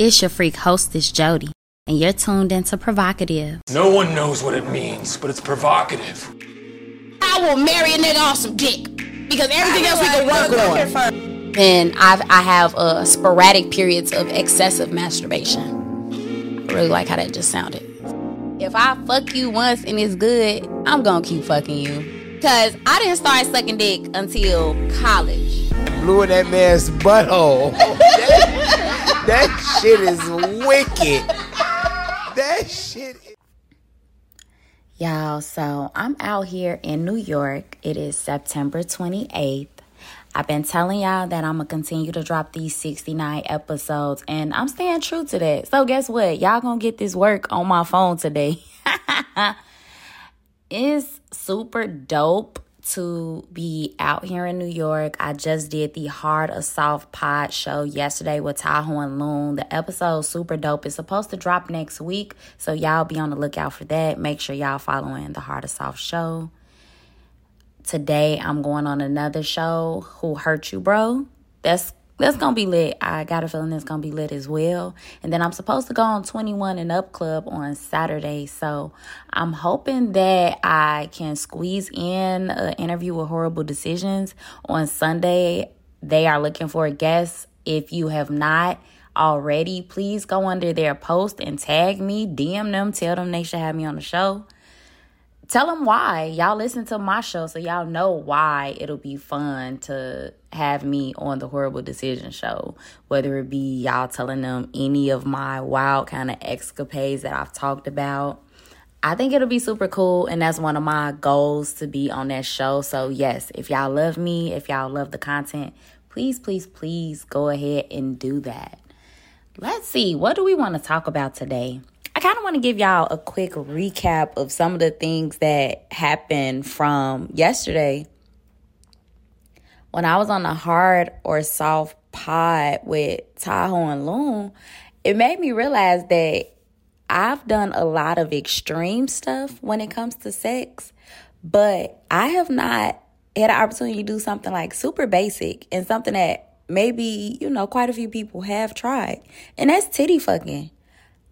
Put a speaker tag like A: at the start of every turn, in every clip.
A: It's your freak hostess, Jody, and you're tuned into PrHOEvocative.
B: No one knows what it means, but it's provocative.
C: I will marry a nigga off some dick because everything else we can work on.
D: And I've, I have uh, sporadic periods of excessive masturbation. I really like how that just sounded. If I fuck you once and it's good, I'm gonna keep fucking you. Cause I didn't start sucking dick until college.
E: Blew in that man's butthole. that, shit is wicked. That shit. Is-
A: Y'all, so I'm out here in New York. It is September 28th. I've been telling y'all that I'm gonna continue to drop these 69 episodes, and I'm staying true to that. So, guess what? Y'all gonna get this work on my phone today. it's super dope to be out here in New York. I just did the Hard or Soft Pod show yesterday with Tahoe and Loon. The episode super dope. It's supposed to drop next week, so y'all be on the lookout for that. Make sure y'all following the Hard or Soft show. Today I'm going on another show, Who Hurt You Bro. That's that's gonna be lit. I got a feeling it's gonna be lit as well. And then I'm supposed to go on 21 and Up Club on Saturday. So I'm hoping that I can squeeze in an interview with Whoreible Decisions on Sunday. They are looking for a guest. If you have not already, please go under their post and tag me, DM them, tell them they should have me on the show tell them why. Y'all listen to my show so y'all know why it'll be fun to have me on the horrible decision show. Whether it be y'all telling them any of my wild kind of escapades that i've talked about. I think it'll be super cool and that's one of my goals to be on that show. So yes if y'all love me if y'all love the content please please please go ahead and do that. Let's see what do we want to talk about today I kind of want to give y'all a quick recap of some of the things that happened from yesterday when I was on the hard or soft pod with Tahoe and Loon. It made me realize that I've done a lot of extreme stuff when it comes to sex, but I have not had an opportunity to do something like super basic and something that maybe, you know, quite a few people have tried. And that's titty fucking.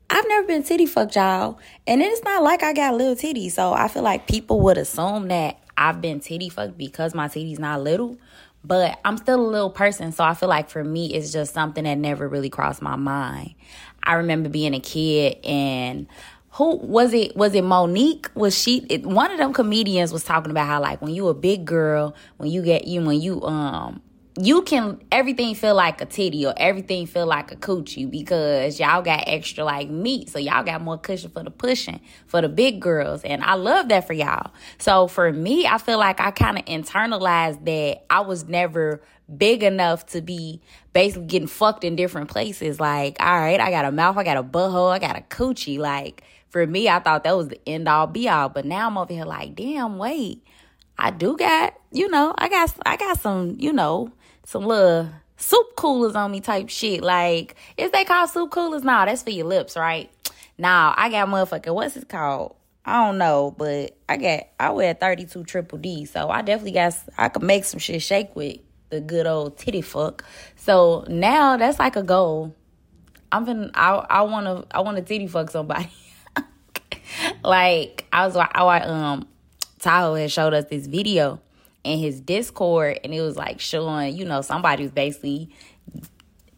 A: I've never been titty fucked, y'all. And it's not like I got little titties. So I feel like people would assume that I've been titty fucked because my titty's not little. But I'm still a little person. So I feel like for me, it's just something that never really crossed my mind. I remember being a kid and who was it was it Mo'Nique was she it, one of them comedians was talking about how like when you a big girl when you get you when you um you can everything feel like a titty or everything feel like a coochie because y'all got extra like meat. So y'all got more cushion for the pushing for the big girls. And i love that for y'all. So for me i feel like i kind of internalized that i was never big enough to be basically getting fucked in different places. Like all right i got a mouth i got a butthole i got a coochie. Like for me i thought that was the end all be all. But now i'm over here like damn wait I do got, you know, I got I got some, you know, some little soup coolers on me type shit. Like, is they called soup coolers? Nah, that's for your lips, right? Now I got motherfucker, what's it called? I don't know, but I got I wear 32 triple D, so I definitely got I could make some shit shake with the good old titty fuck. So now that's like a goal. I'm been I I want to I want to titty fuck somebody. like I was I um Tahoe had showed us this video in his Discord, and it was like showing, you know, somebody was basically.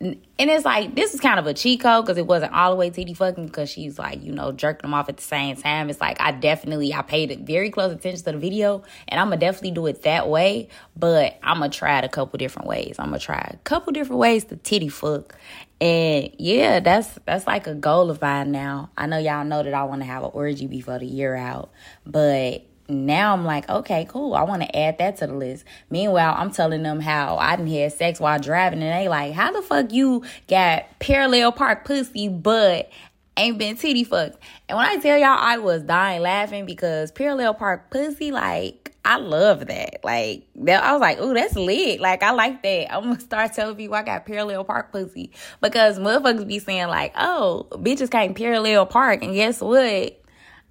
A: And it's like this is kind of a cheat code because it wasn't all the way titty fucking because she's like you know jerking them off at the same time. It's like I definitely I paid very close attention to the video and I'm gonna definitely do it that way. But I'm gonna try it a couple different ways. I'm gonna try a couple different ways to titty fuck. And yeah, that's that's like a goal of mine now. I know y'all know that I want to have an orgy before the year out, but now I'm like, okay, cool. I want to add that to the list. Meanwhile, I'm telling them how I didn't have sex while driving, and they like, how the fuck you got parallel park pussy, but ain't been titty fucked? And when I tell y'all, I was dying laughing because parallel park pussy, like, I love that. Like, that, I was like, ooh, that's lit. Like, I like that. I'm gonna start telling people I got parallel park pussy because motherfuckers be saying like, oh, bitches can't parallel park, and guess what?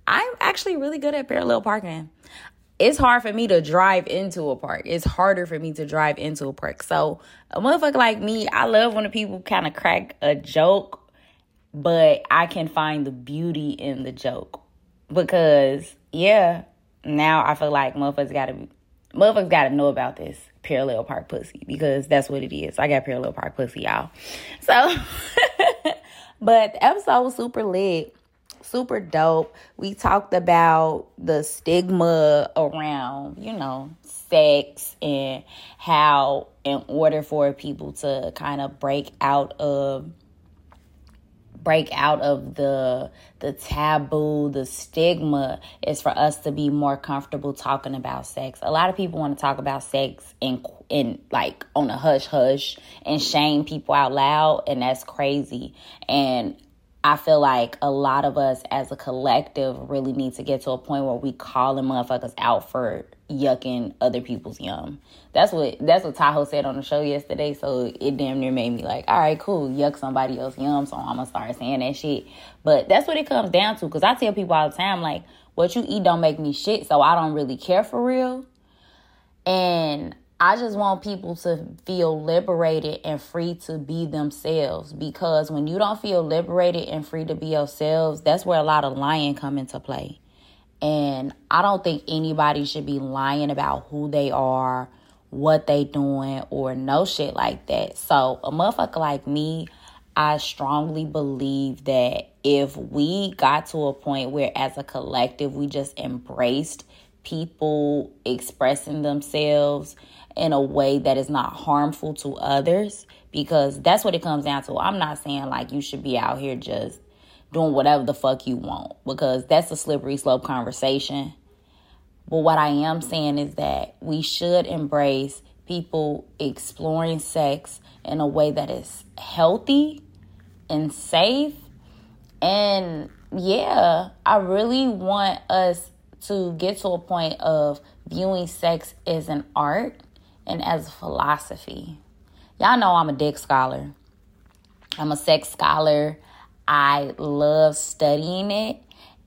A: I'm actually really good at parallel parking. It's hard for me to drive into a park. It's harder for me to drive into a park. So, a motherfucker like me, I love when the people kind of crack a joke but I can find the beauty in the joke because yeah, now I feel like motherfuckers gotta motherfuckers gotta know about this parallel park pussy because that's what it is. I got parallel park pussy, y'all. So, but the episode was super lit, super dope. We talked about the stigma around, you know, sex and how in order for people to kind of break out of break out of the the taboo, the stigma is for us to be more comfortable talking about sex. A lot of people want to talk about sex in in like on a hush hush and shame people out loud and that's crazy. And I feel like a lot of us as a collective really need to get to a point where we calling motherfuckers out for yucking other people's yum. That's what that's what Tahoe said on the show yesterday. So it damn near made me like, all right, cool, yuck somebody else yum. So I'm gonna start saying that shit. But that's what it comes down to. Cause I tell people all the time, like, what you eat don't make me shit. So I don't really care for real. And I just want people to feel liberated and free to be themselves because when you don't feel liberated and free to be yourselves, that's where a lot of lying come into play. And I don't think anybody should be lying about who they are, what they doing, or no shit like that. So a motherfucker like me, I strongly believe that if we got to a point where as a collective we just embraced people expressing themselves in a way that is not harmful to others because that's what it comes down to. I'm not saying like you should be out here just doing whatever the fuck you want because that's a slippery slope conversation. But what I am saying is that we should embrace people exploring sex in a way that is healthy and safe. And yeah, I really want us to get to a point of viewing sex as an art and as a philosophy. Y'all know I'm a dick scholar. I'm a sex scholar. I love studying it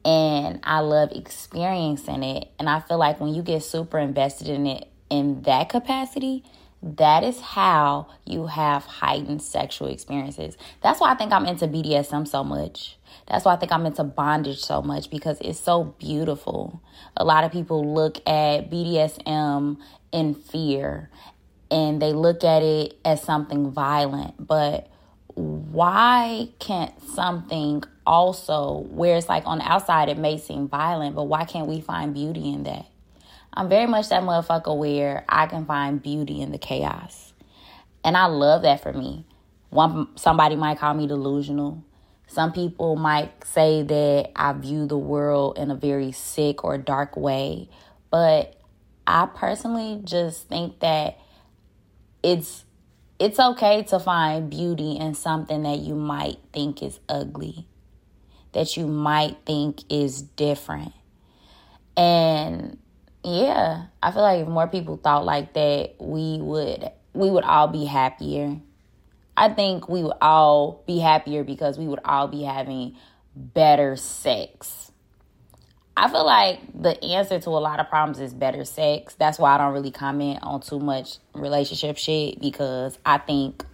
A: and I love experiencing it. And I feel like when you get super invested in it in that capacity, that is how you have heightened sexual experiences. That's why I think I'm into BDSM so much. That's why I think I'm into bondage so much because it's so beautiful. A lot of people look at BDSM in fear and they look at it as something violent, but why can't something also where it's like on the outside it may seem violent, but why can't we find beauty in that? I'm very much that motherfucker where I can find beauty in the chaos. And I love that for me. One somebody might call me delusional. Some people might say that I view the world in a very sick or dark way, but I personally just think that it's it's okay to find beauty in something that you might think is ugly, that you might think is different. And yeah, I feel like if more people thought like that, we would we would all be happier. I think we would all be happier because we would all be having better sex I feel like the answer to a lot of problems is better sex. That's why I don't really comment on too much relationship shit because I think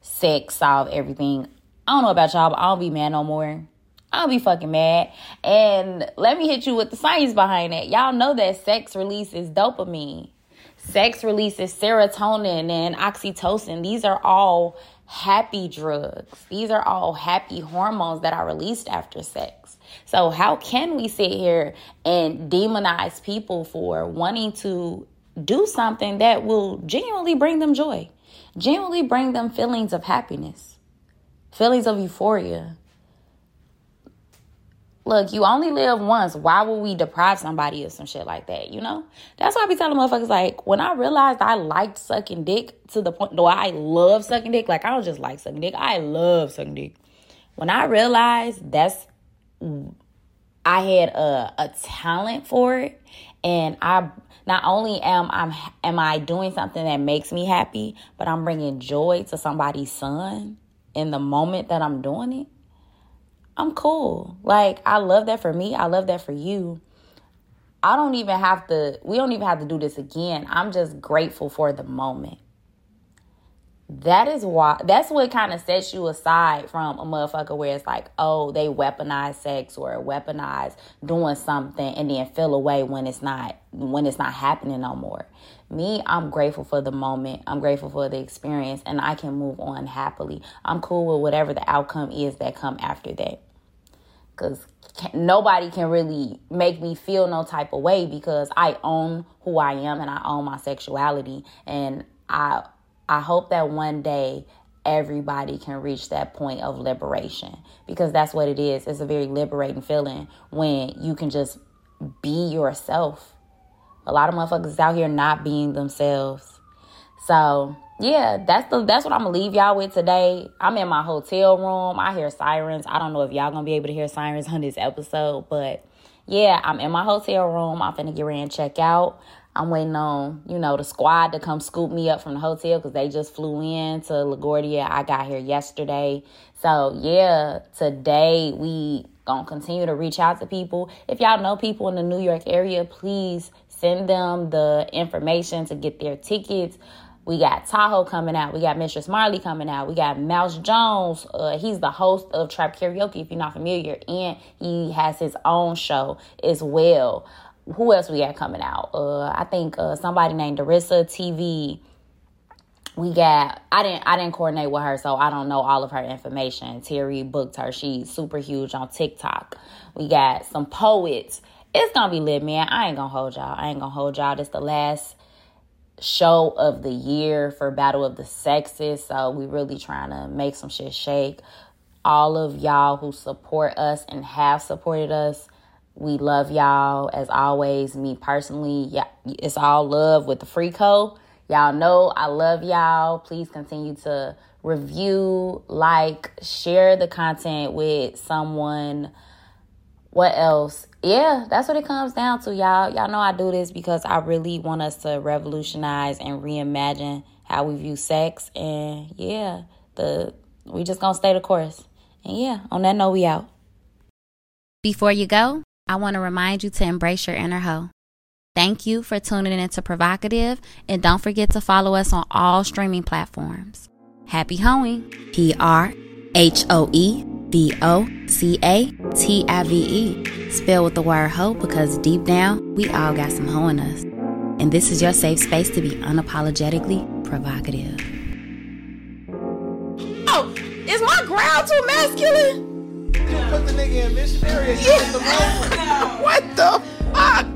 A: sex solve everything. I don't know about y'all, but I don't be mad no more. I don't be fucking mad. And let me hit you with the science behind that. Y'all know that sex releases dopamine. Sex releases serotonin and oxytocin. These are all happy drugs. These are all happy hormones that are released after sex. So, how can we sit here and demonize people for wanting to do something that will genuinely bring them joy, genuinely bring them feelings of happiness, feelings of euphoria? Look, you only live once. Why would we deprive somebody of some shit like that? You know? That's why I be telling motherfuckers like when I realized I liked sucking dick to the point though I love sucking dick, like I don't just like sucking dick, I love sucking dick. When I realized that's I had a, a talent for it and I not only am I am am I doing something that makes me happy, but I'm bringing joy to somebody's son in the moment that I'm doing it. I'm cool. Like I love that for me. I love that for you. I don't even have to we don't even have to do this again. I'm just grateful for the moment. that is why that's what kind of sets you aside from a motherfucker where it's like, oh, they weaponize sex or weaponize doing something and then feel away when it's not when it's not happening no more. Me, I'm grateful for the moment. I'm grateful for the experience and I can move on happily. I'm cool with whatever the outcome is that come after that. Cuz nobody can really make me feel no type of way because I own who I am and I own my sexuality and I I hope that one day everybody can reach that point of liberation because that's what it is. It's a very liberating feeling when you can just be yourself. A lot of motherfuckers out here not being themselves. So yeah, that's the that's what I'm gonna leave y'all with today. I'm in my hotel room. I hear sirens. I don't know if y'all gonna be able to hear sirens on this episode, but yeah, I'm in my hotel room. I'm finna get ready and check out. I'm waiting on, you know, the squad to come scoop me up from the hotel because they just flew in to LaGuardia. I got here yesterday. So yeah, today we gonna continue to reach out to people. If y'all know people in the New York area, please send them the information to get their tickets. We got Tahoe coming out. We got Mistress Marley coming out. We got Mouse Jones. Uh, he's the host of Trap Karaoke, if you're not familiar, and he has his own show as well who else we got coming out? Uh, I think uh, somebody named Darissa TV. We got I didn't I didn't coordinate with her, so I don't know all of her information. Terry booked her. She's super huge on TikTok. We got some poets. It's gonna be lit, man. I ain't gonna hold y'all. I ain't gonna hold y'all. This the last show of the year for Battle of the Sexes. So we really trying to make some shit shake. All of y'all who support us and have supported us we love y'all as always. Me personally, yeah, it's all love with the free code. Y'all know I love y'all. Please continue to review, like, share the content with someone. What else? Yeah, that's what it comes down to, y'all. Y'all know I do this because I really want us to revolutionize and reimagine how we view sex. And yeah, the we just gonna stay the course. And yeah, on that note, we out.
D: Before you go, I want to remind you to embrace your inner hoe. Thank you for tuning in to PrHOEvocative, and don't forget to follow us on all streaming platforms. Happy hoeing. P R H O E V O C A T I V E. Spell with the word hoe because deep down, we all got some hoe in us. And this is your safe space to be unapologetically provocative.
C: Oh, is my growl too masculine?
E: put the nigga in missionary and yeah. the What the fuck?